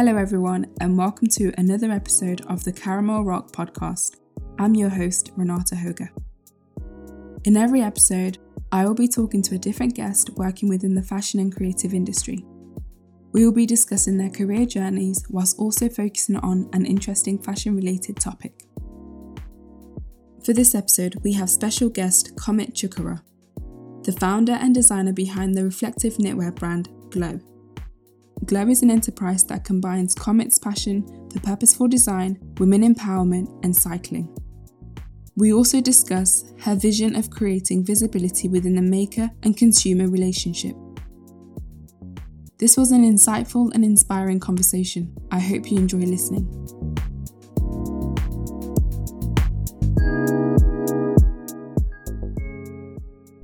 Hello, everyone, and welcome to another episode of the Caramel Rock podcast. I'm your host, Renata Hoga. In every episode, I will be talking to a different guest working within the fashion and creative industry. We will be discussing their career journeys whilst also focusing on an interesting fashion related topic. For this episode, we have special guest Comet Chukura, the founder and designer behind the reflective knitwear brand Glow. Glow is an enterprise that combines Comet's passion for purposeful design, women empowerment, and cycling. We also discuss her vision of creating visibility within the maker and consumer relationship. This was an insightful and inspiring conversation. I hope you enjoy listening.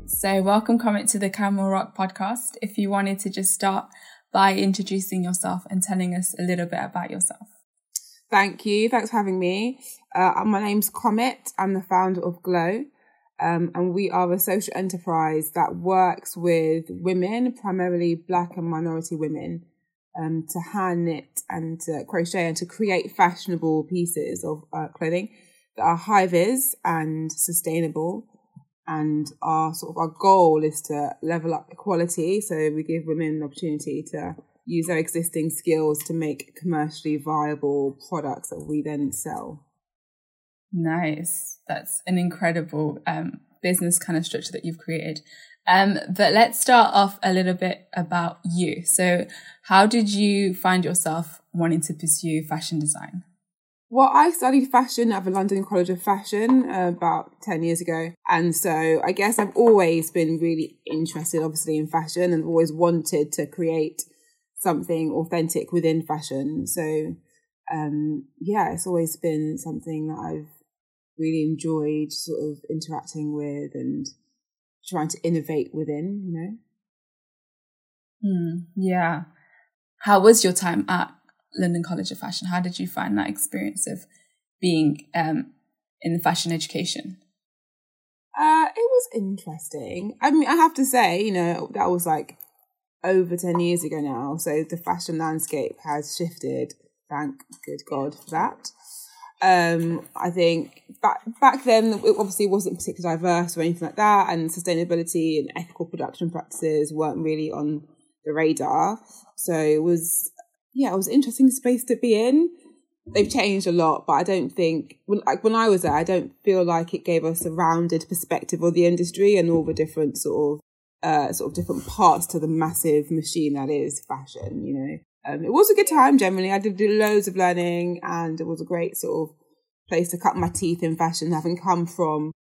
So, welcome, Comet, to the Caramel Rock podcast. If you wanted to just start by introducing yourself and telling us a little bit about yourself. Thank you. Thanks for having me. Uh, my name's Comet. I'm the founder of Glow. Um, and we are a social enterprise that works with women, primarily black and minority women, um, to hand knit and to crochet and to create fashionable pieces of uh, clothing that are high vis and sustainable. And our sort of our goal is to level up equality. So we give women the opportunity to use their existing skills to make commercially viable products that we then sell. Nice. That's an incredible um, business kind of structure that you've created. Um, but let's start off a little bit about you. So, how did you find yourself wanting to pursue fashion design? Well, I studied fashion at the London College of Fashion uh, about 10 years ago. And so I guess I've always been really interested, obviously, in fashion and always wanted to create something authentic within fashion. So, um, yeah, it's always been something that I've really enjoyed sort of interacting with and trying to innovate within, you know? Mm, yeah. How was your time at London College of Fashion? How did you find that experience of being um, in fashion education? Uh, it was interesting. I mean, I have to say, you know, that was like over 10 years ago now. So the fashion landscape has shifted. Thank good God for that. Um, I think back back then it obviously wasn't particularly diverse or anything like that, and sustainability and ethical production practices weren't really on the radar. So it was, yeah, it was an interesting space to be in. They've changed a lot, but I don't think when like when I was there, I don't feel like it gave us a rounded perspective of the industry and all the different sort of uh, sort of different parts to the massive machine that is fashion. You know, um, it was a good time generally. I did loads of learning, and it was a great sort of place to cut my teeth in fashion, having come from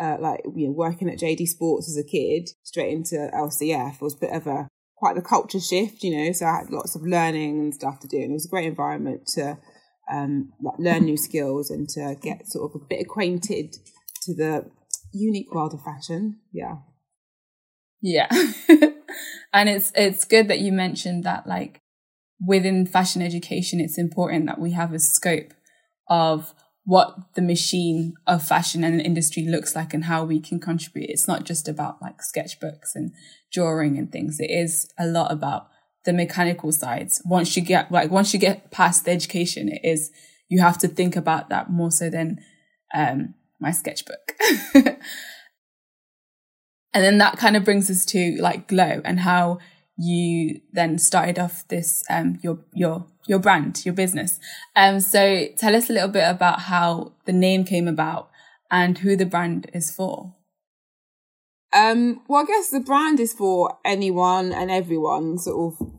uh, like you know working at JD Sports as a kid straight into LCF was a bit of a quite the culture shift, you know. So I had lots of learning and stuff to do, and it was a great environment to um, like learn new skills and to get sort of a bit acquainted to the unique world of fashion. Yeah. Yeah. and it's it's good that you mentioned that like within fashion education, it's important that we have a scope of what the machine of fashion and industry looks like and how we can contribute. It's not just about like sketchbooks and drawing and things. It is a lot about the mechanical sides. Once you get like once you get past the education, it is you have to think about that more so than um, my sketchbook. and then that kind of brings us to like glow and how you then started off this um your your your brand your business. Um so tell us a little bit about how the name came about and who the brand is for. Um well i guess the brand is for anyone and everyone sort of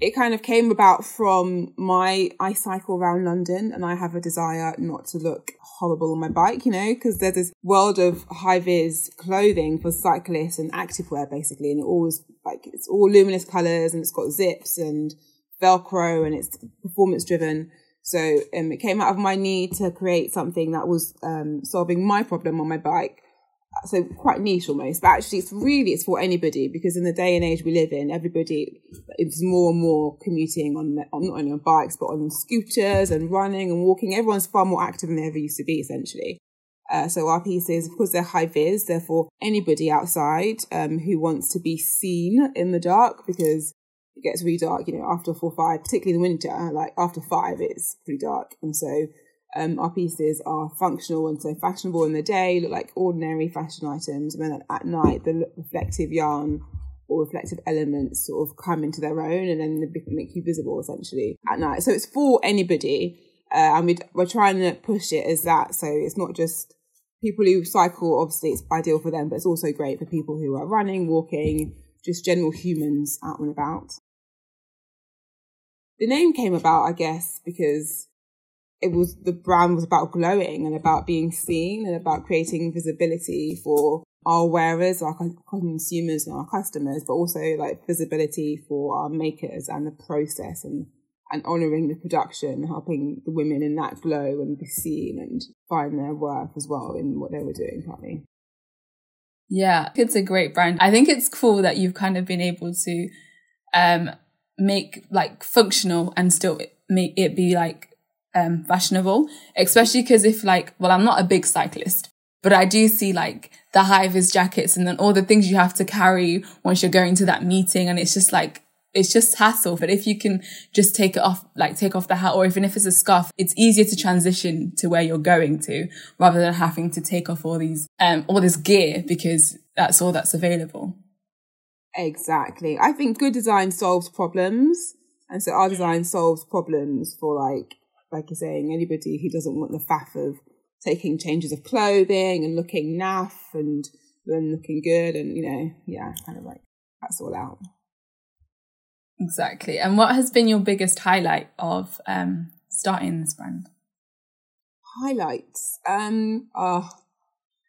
it kind of came about from my I cycle around London and I have a desire not to look horrible on my bike, you know, because there's this world of high vis clothing for cyclists and active wear basically, and it always like it's all luminous colors and it's got zips and Velcro and it's performance driven. So um, it came out of my need to create something that was um, solving my problem on my bike so quite niche almost, but actually it's really it's for anybody because in the day and age we live in, everybody is more and more commuting on, on not only on bikes but on scooters and running and walking. Everyone's far more active than they ever used to be, essentially. Uh, so our pieces, because they're high vis, therefore anybody outside um, who wants to be seen in the dark because it gets really dark. You know, after four five, particularly in the winter, like after five, it's pretty dark, and so. Um, our pieces are functional and so fashionable in the day, look like ordinary fashion items, and then at night the reflective yarn or reflective elements sort of come into their own and then they make you visible essentially at night. So it's for anybody, uh, and we we're trying to push it as that. So it's not just people who cycle. Obviously, it's ideal for them, but it's also great for people who are running, walking, just general humans out and about. The name came about, I guess, because it was the brand was about glowing and about being seen and about creating visibility for our wearers, our consumers and our customers, but also like visibility for our makers and the process and and honouring the production, helping the women in that glow and be seen and find their worth as well in what they were doing partly. Yeah, it's a great brand. I think it's cool that you've kind of been able to um, make like functional and still make it be like um, fashionable, especially because if like, well, I'm not a big cyclist, but I do see like the high vis jackets and then all the things you have to carry once you're going to that meeting. And it's just like, it's just hassle. But if you can just take it off, like take off the hat, or even if it's a scarf, it's easier to transition to where you're going to rather than having to take off all these, um, all this gear because that's all that's available. Exactly. I think good design solves problems. And so our design solves problems for like, like you're saying, anybody who doesn't want the faff of taking changes of clothing and looking naff and then looking good and, you know, yeah, kind of like that's all out. Exactly. And what has been your biggest highlight of um, starting this brand? Highlights. Um, uh,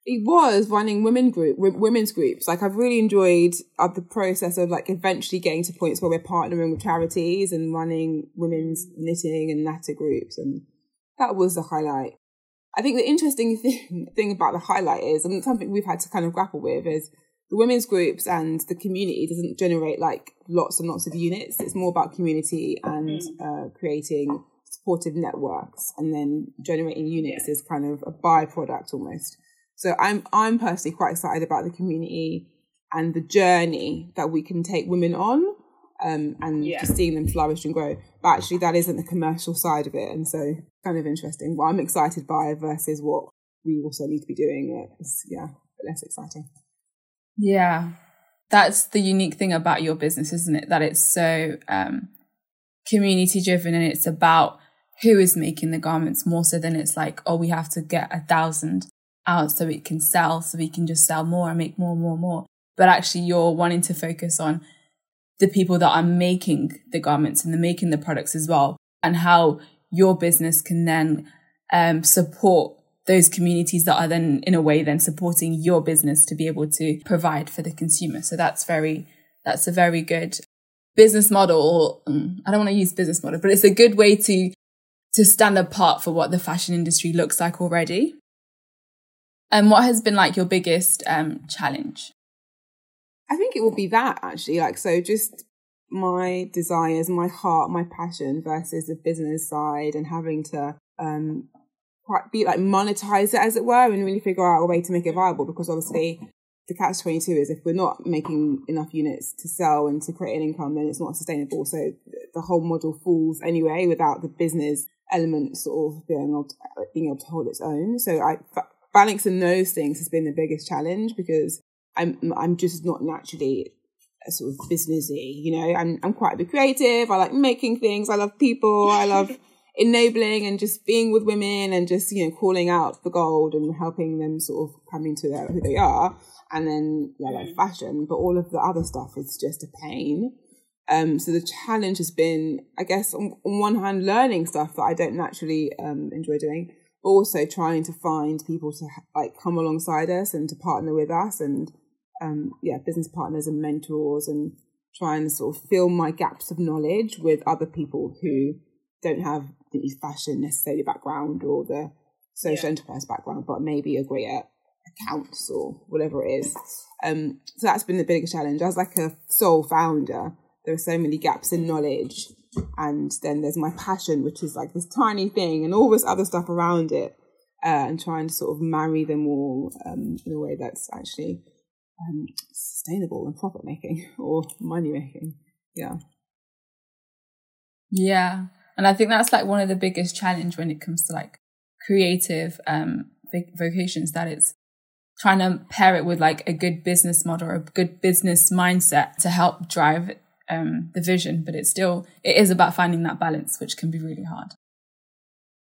it was running women group women's groups. Like i've really enjoyed uh, the process of like eventually getting to points where we're partnering with charities and running women's knitting and natter groups and that was the highlight. I think the interesting thing, thing about the highlight is and something we've had to kind of grapple with is the women's groups and the community doesn't generate like lots and lots of units. It's more about community and mm. uh, creating supportive networks and then generating units is kind of a byproduct almost so I'm I'm personally quite excited about the community and the journey that we can take women on. Um, and yeah. just seeing them flourish and grow. But actually, that isn't the commercial side of it, and so kind of interesting. What I'm excited by versus what we also need to be doing is yeah, less exciting. Yeah, that's the unique thing about your business, isn't it? That it's so um, community driven, and it's about who is making the garments more so than it's like, oh, we have to get a thousand out so it can sell, so we can just sell more and make more and more and more. But actually, you're wanting to focus on the people that are making the garments and the making the products as well, and how your business can then um, support those communities that are then in a way then supporting your business to be able to provide for the consumer. So that's very that's a very good business model. Um, I don't want to use business model, but it's a good way to to stand apart for what the fashion industry looks like already. And what has been like your biggest um, challenge? I think it will be that actually. Like, so just my desires, my heart, my passion versus the business side and having to um, quite be like monetize it as it were and really figure out a way to make it viable because obviously the catch 22 is if we're not making enough units to sell and to create an income then it's not sustainable so the whole model falls anyway without the business element sort of being able to, being able to hold its own so i balancing those things has been the biggest challenge because I'm I'm just not naturally a sort of businessy, you know. I'm I'm quite a bit creative. I like making things. I love people. I love enabling and just being with women and just you know calling out the gold and helping them sort of come into their, who they are. And then yeah, like mm. fashion, but all of the other stuff is just a pain. Um, so the challenge has been, I guess, on, on one hand, learning stuff that I don't naturally um, enjoy doing, also trying to find people to like come alongside us and to partner with us and um, yeah business partners and mentors and try and sort of fill my gaps of knowledge with other people who don't have the fashion necessarily background or the social yeah. enterprise background but maybe are great at accounts or whatever it is um, so that's been the biggest challenge as like a sole founder there are so many gaps in knowledge and then there's my passion, which is like this tiny thing, and all this other stuff around it, uh, and trying to sort of marry them all um, in a way that's actually um, sustainable and profit making or money making. Yeah. Yeah. And I think that's like one of the biggest challenge when it comes to like creative um vocations that it's trying to pair it with like a good business model or a good business mindset to help drive um, the vision. But it's still, it is about finding that balance, which can be really hard.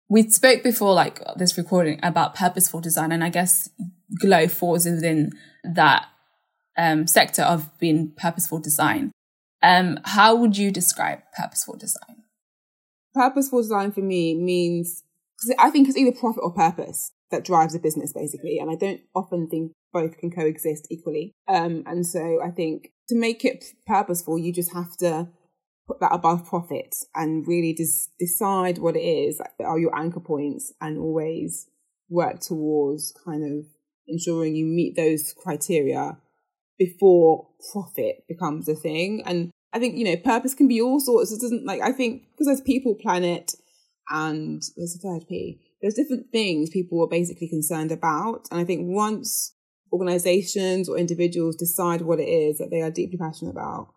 We spoke before, like this recording, about purposeful design, and I guess Glow falls within that um, sector of being purposeful design. Um, how would you describe purposeful design? Purposeful design for me means, because I think it's either profit or purpose that drives a business basically. And I don't often think both can coexist equally. Um, and so I think to make it purposeful, you just have to put that above profit and really decide what it is are your anchor points and always work towards kind of ensuring you meet those criteria before profit becomes a thing. And I think, you know, purpose can be all sorts. It doesn't like, I think because there's people, planet, and there's a third P there's different things people are basically concerned about. And I think once organizations or individuals decide what it is that they are deeply passionate about,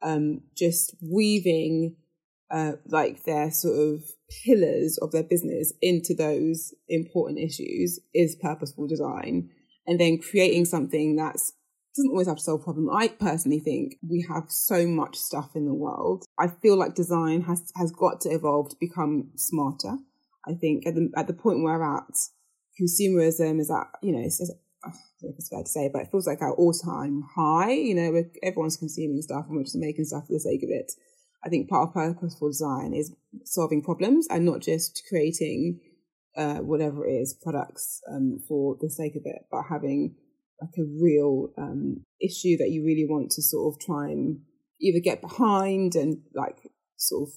um, just weaving uh, like their sort of pillars of their business into those important issues is purposeful design. And then creating something that's doesn't always have to solve a problem. I personally think we have so much stuff in the world. I feel like design has has got to evolve to become smarter. I think at the at the point we're at, consumerism is at you know it's, it's, I if it's fair to say, but it feels like our all time high. You know, everyone's consuming stuff and we're just making stuff for the sake of it. I think part of purposeful design is solving problems and not just creating uh, whatever it is products um, for the sake of it, but having like a real um, issue that you really want to sort of try and either get behind and like sort of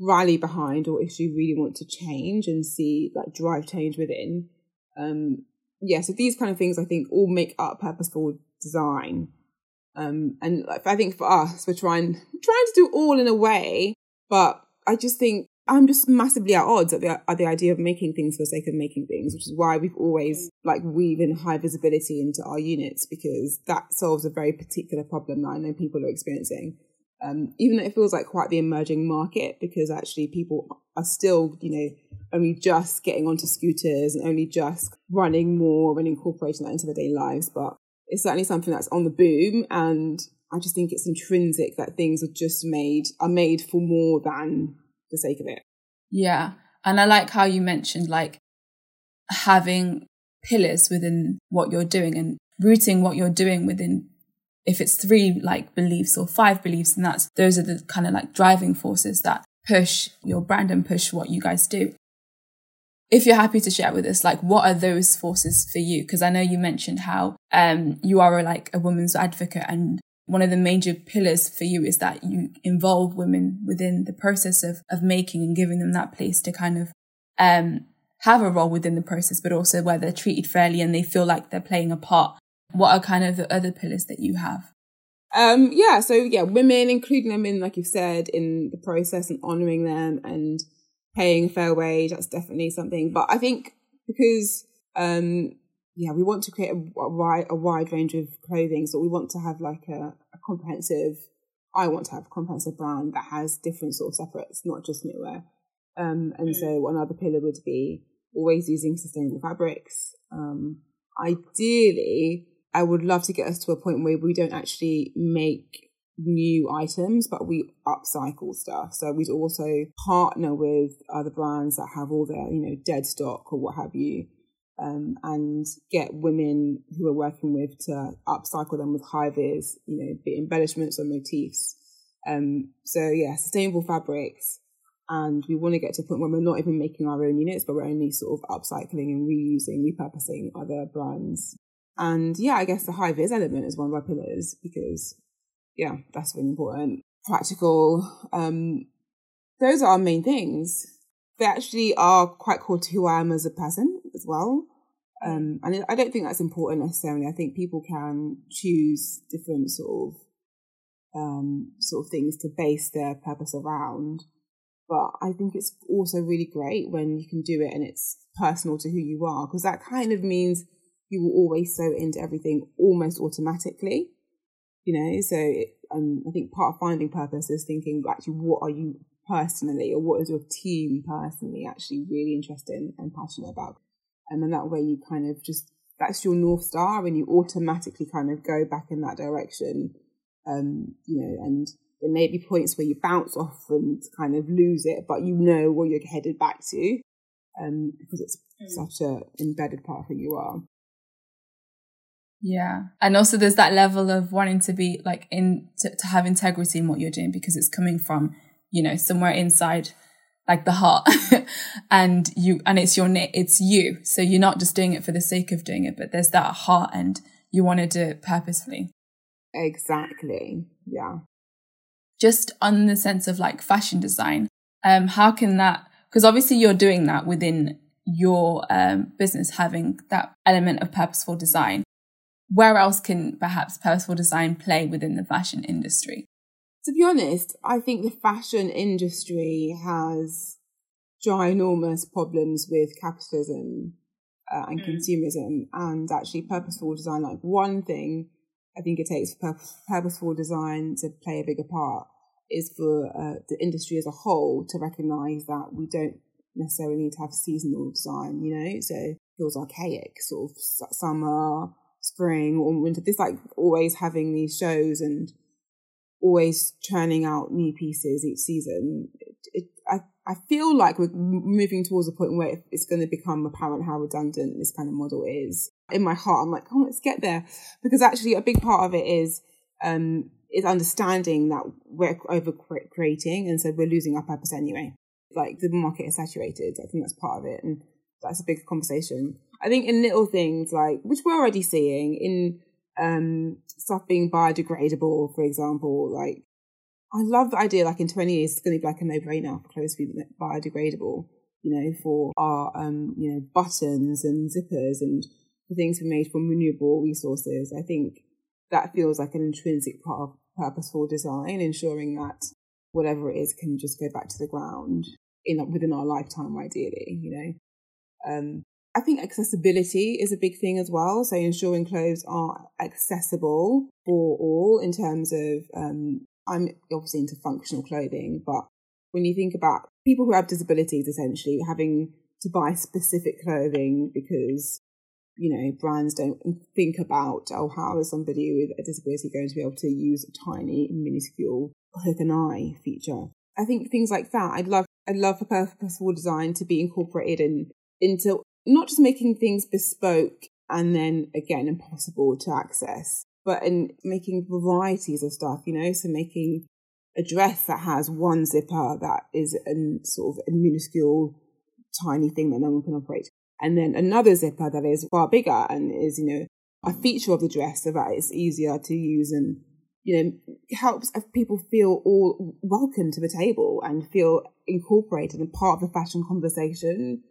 rally behind or if you really want to change and see like drive change within. Um, yeah, so these kind of things I think all make up purposeful design. Um, and I think for us, we're trying trying to do all in a way, but I just think I'm just massively at odds at the at the idea of making things for the sake of making things, which is why we've always like weaving high visibility into our units because that solves a very particular problem that I know people are experiencing um, even though it feels like quite the emerging market because actually people are still, you know, only just getting onto scooters and only just running more and incorporating that into their daily lives. But it's certainly something that's on the boom. And I just think it's intrinsic that things are just made, are made for more than the sake of it. Yeah. And I like how you mentioned like having pillars within what you're doing and rooting what you're doing within if it's three like beliefs or five beliefs, and that's those are the kind of like driving forces that push your brand and push what you guys do. If you're happy to share with us, like what are those forces for you? Because I know you mentioned how um you are a, like a woman's advocate, and one of the major pillars for you is that you involve women within the process of of making and giving them that place to kind of um have a role within the process, but also where they're treated fairly and they feel like they're playing a part what are kind of the other pillars that you have? Um, yeah, so yeah, women, including them in, like you've said, in the process and honouring them and paying a fair wage, that's definitely something. But I think because, um, yeah, we want to create a, a wide, a wide range of clothing, so we want to have like a, a comprehensive. I want to have a comprehensive brand that has different sort of separates, not just knitwear. Um, and so another pillar would be always using sustainable fabrics. Um, ideally, I would love to get us to a point where we don't actually make new items, but we upcycle stuff. So we'd also partner with other brands that have all their, you know, dead stock or what have you, um, and get women who are working with to upcycle them with high vis, you know, be embellishments or motifs. Um, so yeah, sustainable fabrics. And we want to get to a point where we're not even making our own units, but we're only sort of upcycling and reusing, repurposing other brands and yeah, I guess the high vis element is one of our pillars because yeah, that's really important. Practical, um, those are our main things. They actually are quite core to who I am as a person as well. Um, and I don't think that's important necessarily. I think people can choose different sort of um, sort of things to base their purpose around. But I think it's also really great when you can do it and it's personal to who you are because that kind of means you will always sew into everything almost automatically. You know, so um, I think part of finding purpose is thinking actually what are you personally, or what is your team personally actually really interested in and passionate about? And then that way you kind of just, that's your North Star and you automatically kind of go back in that direction. Um, you know, and there may be points where you bounce off and kind of lose it, but you know where you're headed back to um, because it's mm. such a embedded part of who you are. Yeah. And also there's that level of wanting to be like in to, to have integrity in what you're doing because it's coming from, you know, somewhere inside like the heart and you and it's your it's you. So you're not just doing it for the sake of doing it, but there's that heart and you want to do it purposefully. Exactly. Yeah. Just on the sense of like fashion design, um, how can that because obviously you're doing that within your um, business having that element of purposeful design where else can perhaps purposeful design play within the fashion industry? To be honest, I think the fashion industry has ginormous problems with capitalism uh, and mm. consumerism, and actually purposeful design. Like one thing I think it takes for purposeful design to play a bigger part is for uh, the industry as a whole to recognize that we don't necessarily need to have seasonal design. You know, so it feels archaic, sort of summer spring or winter. This like always having these shows and always churning out new pieces each season. It, it, I I feel like we're moving towards a point where it's going to become apparent how redundant this kind of model is. In my heart, I'm like, oh, let's get there because actually a big part of it is um is understanding that we're over creating and so we're losing our purpose anyway. Like the market is saturated. I think that's part of it, and that's a big conversation. I think in little things like, which we're already seeing in um, stuff being biodegradable, for example, like I love the idea like in 20 years, it's going to be like a no-brainer for clothes to be biodegradable, you know, for our, um, you know, buttons and zippers and the things we made from renewable resources. I think that feels like an intrinsic part of purposeful design, ensuring that whatever it is can just go back to the ground in within our lifetime, ideally, you know. Um, I think accessibility is a big thing as well. So ensuring clothes are accessible for all in terms of, um, I'm obviously into functional clothing, but when you think about people who have disabilities essentially having to buy specific clothing because, you know, brands don't think about, oh, how is somebody with a disability going to be able to use a tiny, minuscule hook and eye feature? I think things like that, I'd love, I'd love for purposeful design to be incorporated in into not just making things bespoke and then again impossible to access, but in making varieties of stuff, you know, so making a dress that has one zipper that is a sort of a minuscule, tiny thing that no one can operate. And then another zipper that is far bigger and is, you know, a feature of the dress so that it's easier to use and, you know, helps people feel all welcome to the table and feel incorporated and part of the fashion conversation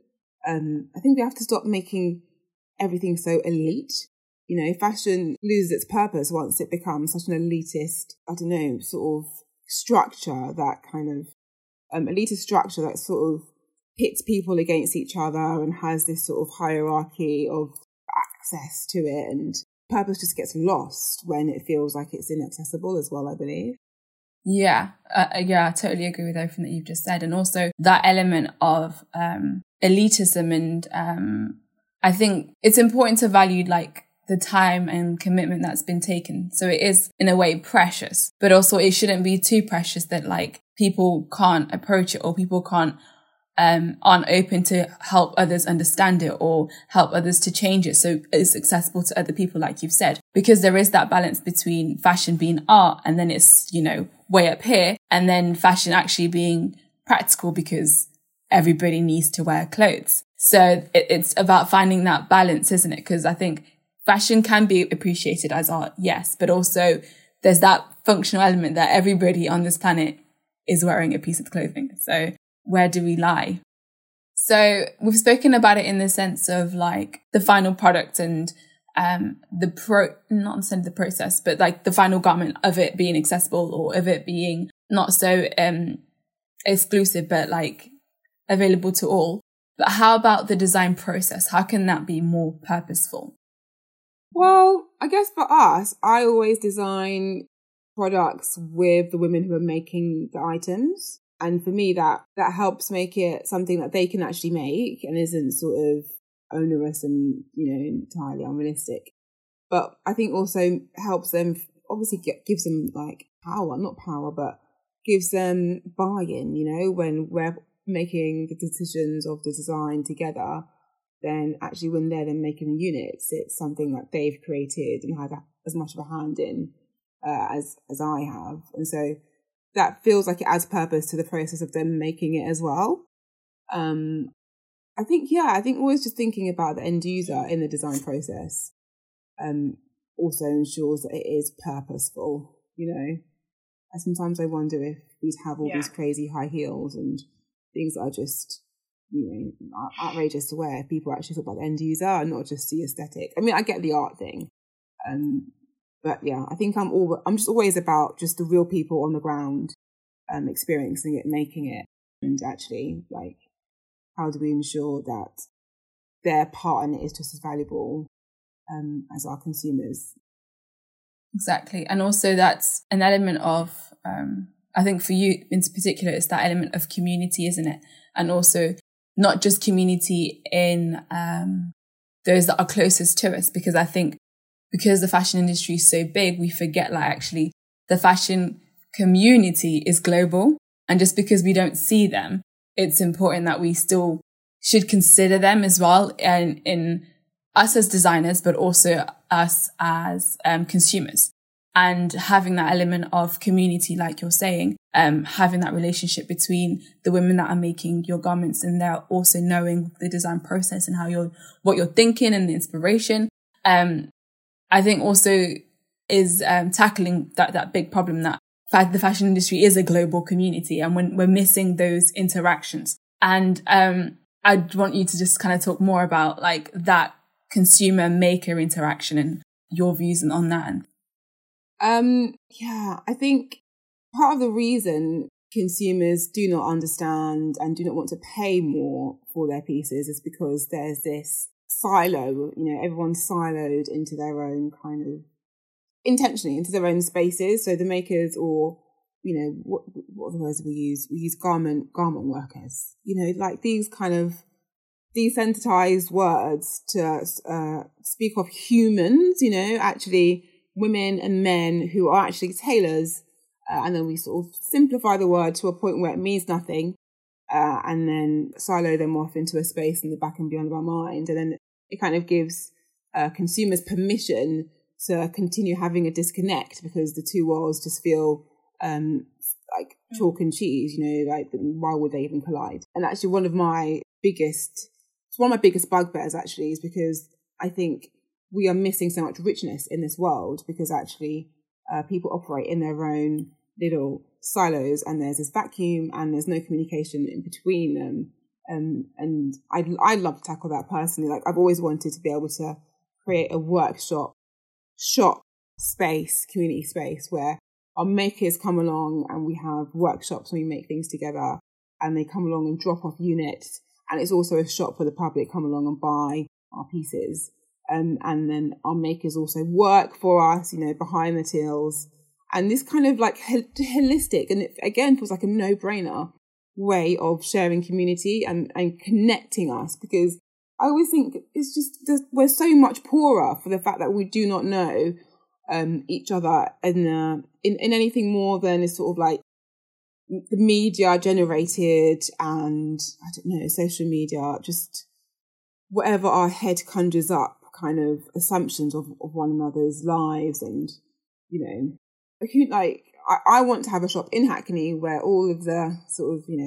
um, I think we have to stop making everything so elite. You know, fashion loses its purpose once it becomes such an elitist, I don't know, sort of structure that kind of um, elitist structure that sort of pits people against each other and has this sort of hierarchy of access to it and purpose just gets lost when it feels like it's inaccessible as well, I believe. Yeah, uh, uh, yeah, I totally agree with everything that you've just said. And also that element of um, elitism. And um, I think it's important to value like the time and commitment that's been taken. So it is in a way precious, but also it shouldn't be too precious that like people can't approach it or people can't um, aren't open to help others understand it or help others to change it so it's accessible to other people, like you've said. Because there is that balance between fashion being art and then it's, you know, way up here, and then fashion actually being practical because everybody needs to wear clothes. So it, it's about finding that balance, isn't it? Because I think fashion can be appreciated as art, yes, but also there's that functional element that everybody on this planet is wearing a piece of clothing. So where do we lie? So we've spoken about it in the sense of like the final product and um the pro not necessarily the process, but like the final garment of it being accessible or of it being not so um exclusive but like available to all. But how about the design process? How can that be more purposeful? Well, I guess for us, I always design products with the women who are making the items. And for me, that, that helps make it something that they can actually make and isn't sort of onerous and, you know, entirely unrealistic. But I think also helps them, obviously get, gives them like power, not power, but gives them buy-in, you know, when we're making the decisions of the design together, then actually when they're then making the units, it's something that they've created and had as much of a hand in uh, as as I have, and so that feels like it adds purpose to the process of them making it as well. Um, I think yeah, I think always just thinking about the end user in the design process um, also ensures that it is purposeful. You know, and sometimes I wonder if we'd have all yeah. these crazy high heels and things that are just you know outrageous to wear. People actually thought about the end user and not just the aesthetic. I mean, I get the art thing, um, but yeah, I think I'm all I'm just always about just the real people on the ground, um, experiencing it, making it, and actually like how do we ensure that their part in it is just as valuable um, as our consumers. Exactly, and also that's an element of um, I think for you in particular, it's that element of community, isn't it? And also not just community in um, those that are closest to us, because I think because the fashion industry is so big, we forget like actually the fashion community is global. And just because we don't see them, it's important that we still should consider them as well and in us as designers, but also us as um, consumers and having that element of community, like you're saying, um, having that relationship between the women that are making your garments and they're also knowing the design process and how you're, what you're thinking and the inspiration. Um, I think also is, um, tackling that, that big problem that the fashion industry is a global community and when we're missing those interactions. And, um, I want you to just kind of talk more about like that consumer maker interaction and your views on that um, yeah, I think part of the reason consumers do not understand and do not want to pay more for their pieces is because there's this silo, you know, everyone's siloed into their own kind of intentionally into their own spaces. So the makers or you know what what are the words we use? We use garment garment workers. You know, like these kind of desensitized words to uh, speak of humans. You know, actually women and men who are actually tailors. Uh, and then we sort of simplify the word to a point where it means nothing. Uh, and then silo them off into a space in the back and beyond of our mind. And then it kind of gives uh, consumers permission to continue having a disconnect because the two worlds just feel um, like mm. chalk and cheese, you know, like why would they even collide? And actually, one of my biggest, one of my biggest bugbears actually is because I think we are missing so much richness in this world because actually uh, people operate in their own little silos and there's this vacuum and there's no communication in between them. Um, and I'd, I'd love to tackle that personally. Like I've always wanted to be able to create a workshop, shop space, community space where our makers come along and we have workshops and we make things together and they come along and drop off units. And it's also a shop for the public come along and buy our pieces. Um, and then our makers also work for us, you know, behind the tills. And this kind of like holistic, and it again feels like a no brainer way of sharing community and, and connecting us because I always think it's just, we're so much poorer for the fact that we do not know um, each other in, uh, in, in anything more than is sort of like the media generated and I don't know, social media, just whatever our head conjures up kind of assumptions of, of one another's lives and, you know, like, I, I want to have a shop in Hackney where all of the sort of, you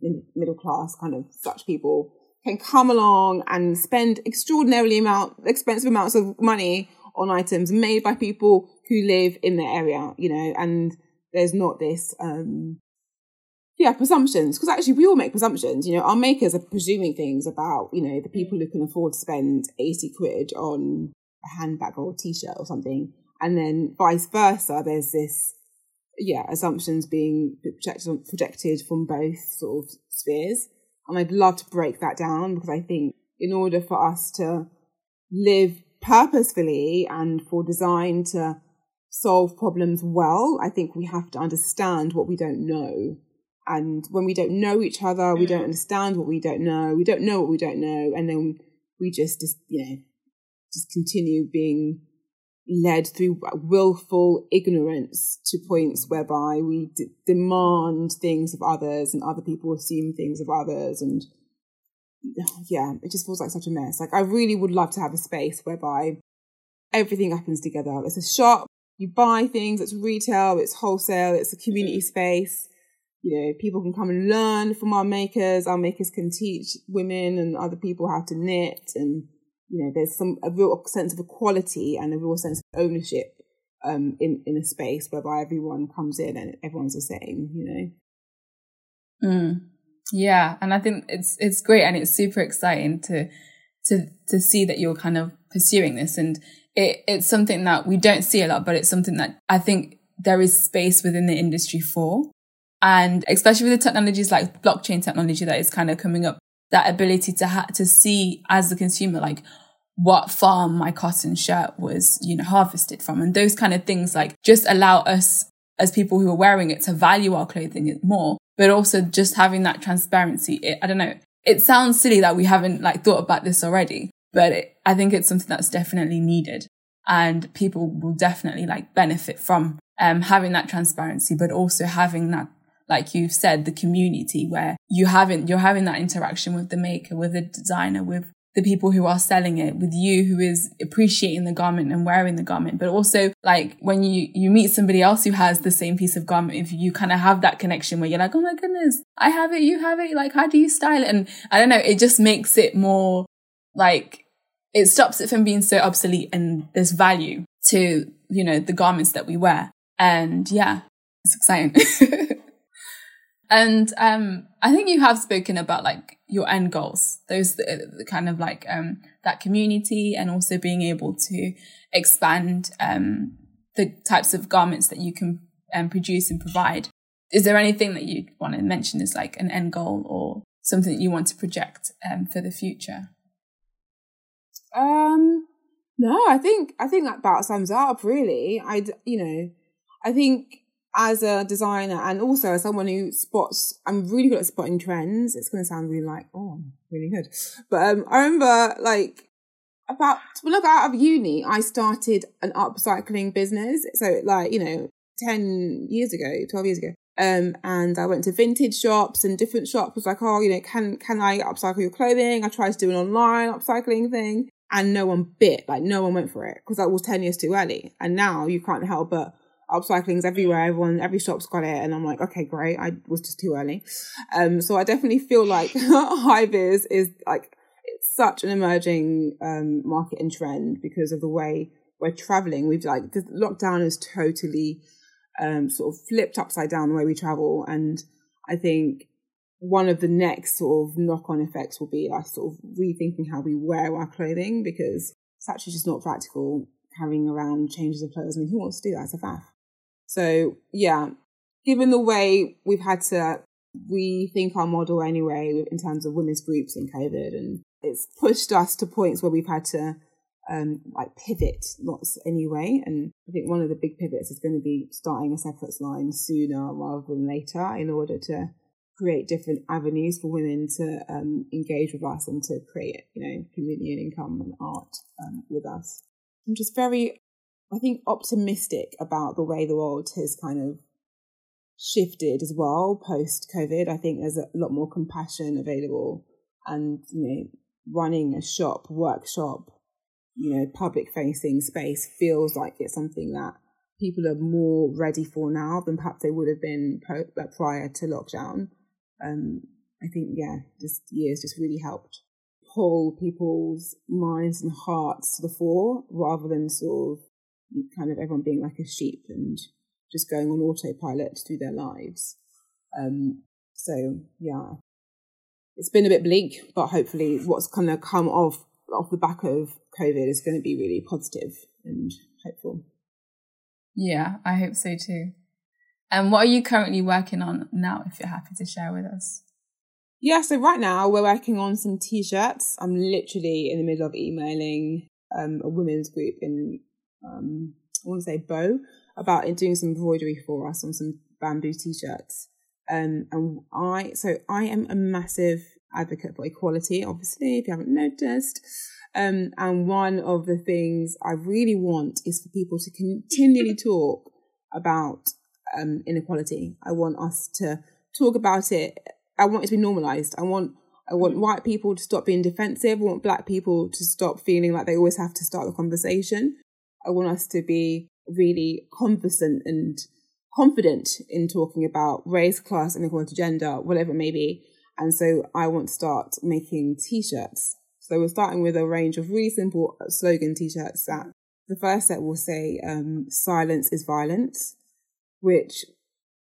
know, middle class kind of such people can come along and spend extraordinarily amount, expensive amounts of money on items made by people who live in the area, you know, and there's not this, um, yeah, presumptions. Because actually, we all make presumptions. You know, our makers are presuming things about, you know, the people who can afford to spend 80 quid on a handbag or a t shirt or something. And then vice versa, there's this, yeah, assumptions being projected, projected from both sort of spheres. And I'd love to break that down because I think in order for us to live purposefully and for design to solve problems well, I think we have to understand what we don't know And when we don't know each other, we don't mm. understand what we don't know, we don't know what we don't know, and then we just, just you know, just continue being led through willful ignorance to points whereby we d- demand things of others and other people assume things of others and yeah it just feels like such a mess. Like i really would love to have a space whereby everything happens together. It's a shop you buy things it's retail it's wholesale it's a community space. You know people can come and learn from our makers. Our makers can teach women and other people how to knit and you know, there's some a real sense of equality and a real sense of ownership um, in in a space whereby everyone comes in and everyone's the same. You know. Mm. Yeah, and I think it's it's great and it's super exciting to to to see that you're kind of pursuing this and it it's something that we don't see a lot, but it's something that I think there is space within the industry for. And especially with the technologies like blockchain technology that is kind of coming up, that ability to ha- to see as the consumer, like what farm my cotton shirt was, you know, harvested from. And those kind of things like just allow us as people who are wearing it to value our clothing more, but also just having that transparency. It, I don't know. It sounds silly that we haven't like thought about this already, but it, I think it's something that's definitely needed and people will definitely like benefit from um, having that transparency, but also having that like you've said, the community where you haven't, you're having that interaction with the maker, with the designer, with the people who are selling it with you who is appreciating the garment and wearing the garment. But also like when you you meet somebody else who has the same piece of garment if you kind of have that connection where you're like oh my goodness i have it you have it like how do you style it? And i don't know it just makes it more like it stops it from being so obsolete and there's value to you know the garments that we wear. And yeah it's exciting. And um, I think you have spoken about like your end goals, those the, kind of like um, that community, and also being able to expand um, the types of garments that you can um, produce and provide. Is there anything that you want to mention as like an end goal or something that you want to project um, for the future? Um, no, I think I think that about sums up. Really, I you know, I think as a designer and also as someone who spots, I'm really good at spotting trends. It's going to sound really like, oh, I'm really good. But um, I remember like about when I got out of uni, I started an upcycling business. So like, you know, 10 years ago, 12 years ago. Um, and I went to vintage shops and different shops was like, oh, you know, can, can I upcycle your clothing? I tried to do an online upcycling thing and no one bit, like no one went for it because that was 10 years too early. And now you can't help but upcycling's everywhere. Everyone, every shop's got it, and I'm like, okay, great. I was just too early. Um, so I definitely feel like high vis is like it's such an emerging um market and trend because of the way we're traveling. We've like the lockdown has totally um sort of flipped upside down the way we travel, and I think one of the next sort of knock on effects will be us sort of rethinking how we wear our clothing because it's actually just not practical carrying around changes of clothes. I mean, who wants to do that? It's a faff. So yeah, given the way we've had to rethink our model anyway in terms of women's groups in COVID, and it's pushed us to points where we've had to um, like pivot lots anyway. And I think one of the big pivots is going to be starting a separate line sooner rather than later in order to create different avenues for women to um, engage with us and to create, you know, community and income and art um, with us. I'm just very I think, optimistic about the way the world has kind of shifted as well post COVID. I think there's a lot more compassion available and, you know, running a shop, workshop, you know, public facing space feels like it's something that people are more ready for now than perhaps they would have been prior to lockdown. Um, I think, yeah, this year's just really helped pull people's minds and hearts to the fore rather than sort of kind of everyone being like a sheep and just going on autopilot through their lives. Um, so yeah, it's been a bit bleak, but hopefully what's going to come off off the back of COVID is going to be really positive and hopeful. Yeah, I hope so too. And what are you currently working on now, if you're happy to share with us? Yeah, so right now we're working on some t-shirts. I'm literally in the middle of emailing um, a women's group in um, I want to say Bow about doing some embroidery for us on some bamboo t-shirts. Um, and I, so I am a massive advocate for equality, obviously, if you haven't noticed. Um, and one of the things I really want is for people to continually talk about um, inequality. I want us to talk about it. I want it to be normalized. I want I want white people to stop being defensive. I want black people to stop feeling like they always have to start the conversation. I want us to be really confident and confident in talking about race, class, inequality, gender, whatever it may be. And so I want to start making t-shirts. So we're starting with a range of really simple slogan t-shirts that the first set will say, um, silence is violence, which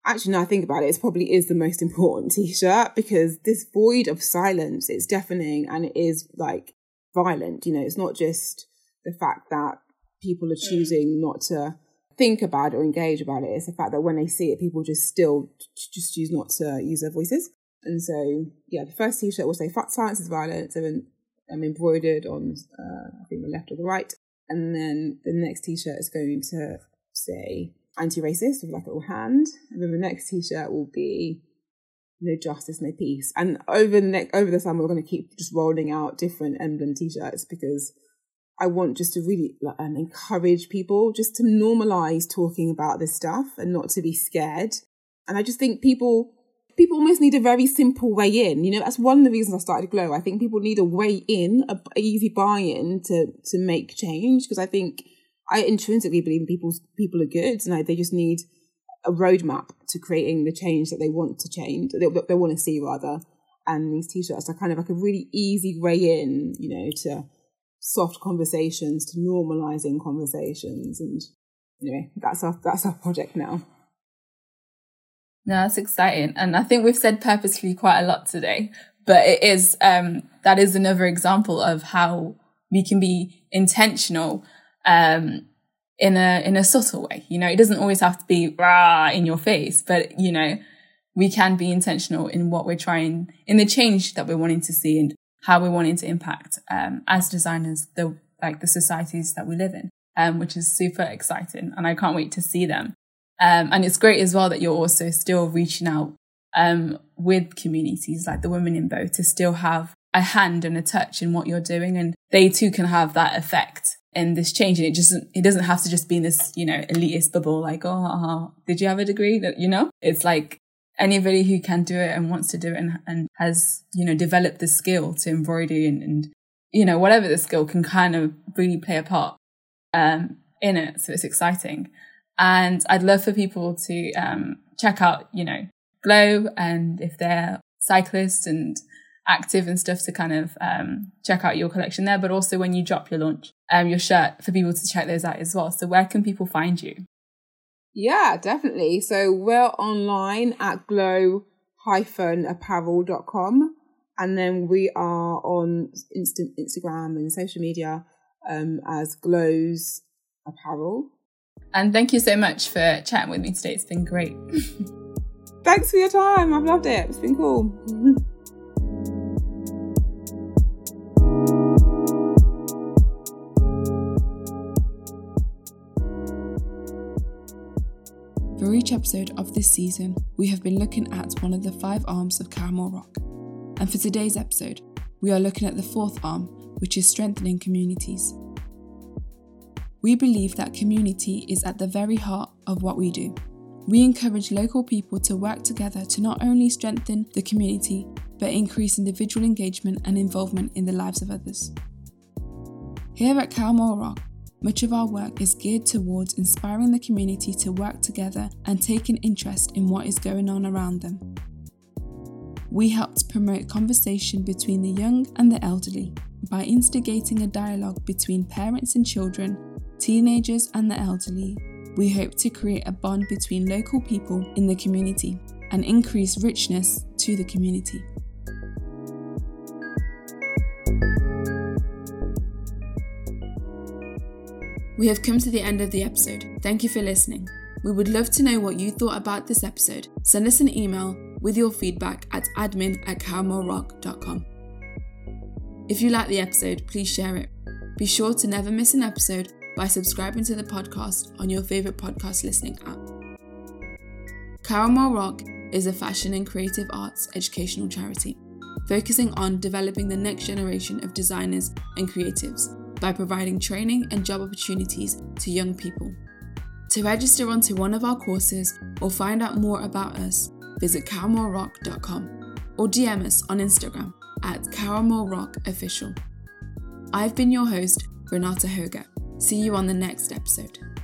actually now I think about it, it probably is the most important t-shirt because this void of silence, it's deafening and it is like violent. You know, it's not just the fact that people are mm. choosing not to think about it or engage about it. It's the fact that when they see it, people just still just choose not to use their voices. And so, yeah, the first t-shirt will say "Silence is violence," and I'm embroidered on, uh, I think the left or the right. And then the next t-shirt is going to say anti-racist with like a little hand, and then the next T-shirt will be no justice, no peace. And over the next over the summer, we're going to keep just rolling out different emblem T-shirts because I want just to really um, encourage people just to normalize talking about this stuff and not to be scared. And I just think people people almost need a very simple way in. You know, that's one of the reasons I started Glow. I think people need a way in, a, a easy buy-in to to make change because I think I intrinsically believe people's people are good, and I, they just need a roadmap to creating the change that they want to change, they, they want to see rather. And these t-shirts are kind of like a really easy way in, you know, to soft conversations, to normalizing conversations, and anyway, that's our that's our project now. No, that's exciting, and I think we've said purposely quite a lot today, but it is um, that is another example of how we can be intentional um, in a in a subtle way. You know, it doesn't always have to be rah in your face, but you know, we can be intentional in what we're trying in the change that we're wanting to see and how we're wanting to impact um, as designers the like the societies that we live in, um, which is super exciting, and I can't wait to see them. Um, and it's great as well that you're also still reaching out um, with communities like the Women in Bow to still have a hand and a touch in what you're doing, and they too can have that effect and this change. And it just it doesn't have to just be in this you know elitist bubble like oh uh, did you have a degree? That you know? It's like anybody who can do it and wants to do it and, and has you know developed the skill to embroidery and, and you know whatever the skill can kind of really play a part um, in it so it's exciting and i'd love for people to um, check out you know glow and if they're cyclists and active and stuff to kind of um, check out your collection there, but also when you drop your launch, um, your shirt for people to check those out as well. So where can people find you? Yeah, definitely. So we're online at glow-apparel.com and then we are on instant Instagram and social media um, as Glows Apparel. And thank you so much for chatting with me today. It's been great. Thanks for your time. I've loved it. It's been cool. For each episode of this season, we have been looking at one of the five arms of Caramel Rock. And for today's episode, we are looking at the fourth arm, which is strengthening communities. We believe that community is at the very heart of what we do. We encourage local people to work together to not only strengthen the community, but increase individual engagement and involvement in the lives of others. Here at Caramel Rock, much of our work is geared towards inspiring the community to work together and take an interest in what is going on around them. We helped promote conversation between the young and the elderly by instigating a dialogue between parents and children, teenagers and the elderly. We hope to create a bond between local people in the community and increase richness to the community. We have come to the end of the episode. Thank you for listening. We would love to know what you thought about this episode. Send us an email with your feedback at admin at caramelrock.com. If you like the episode, please share it. Be sure to never miss an episode by subscribing to the podcast on your favourite podcast listening app. Caramel Rock is a fashion and creative arts educational charity, focusing on developing the next generation of designers and creatives by providing training and job opportunities to young people. To register onto one of our courses or find out more about us, visit caramelrock.com or DM us on Instagram at caramelrockofficial. I've been your host, Renata Hoga. See you on the next episode.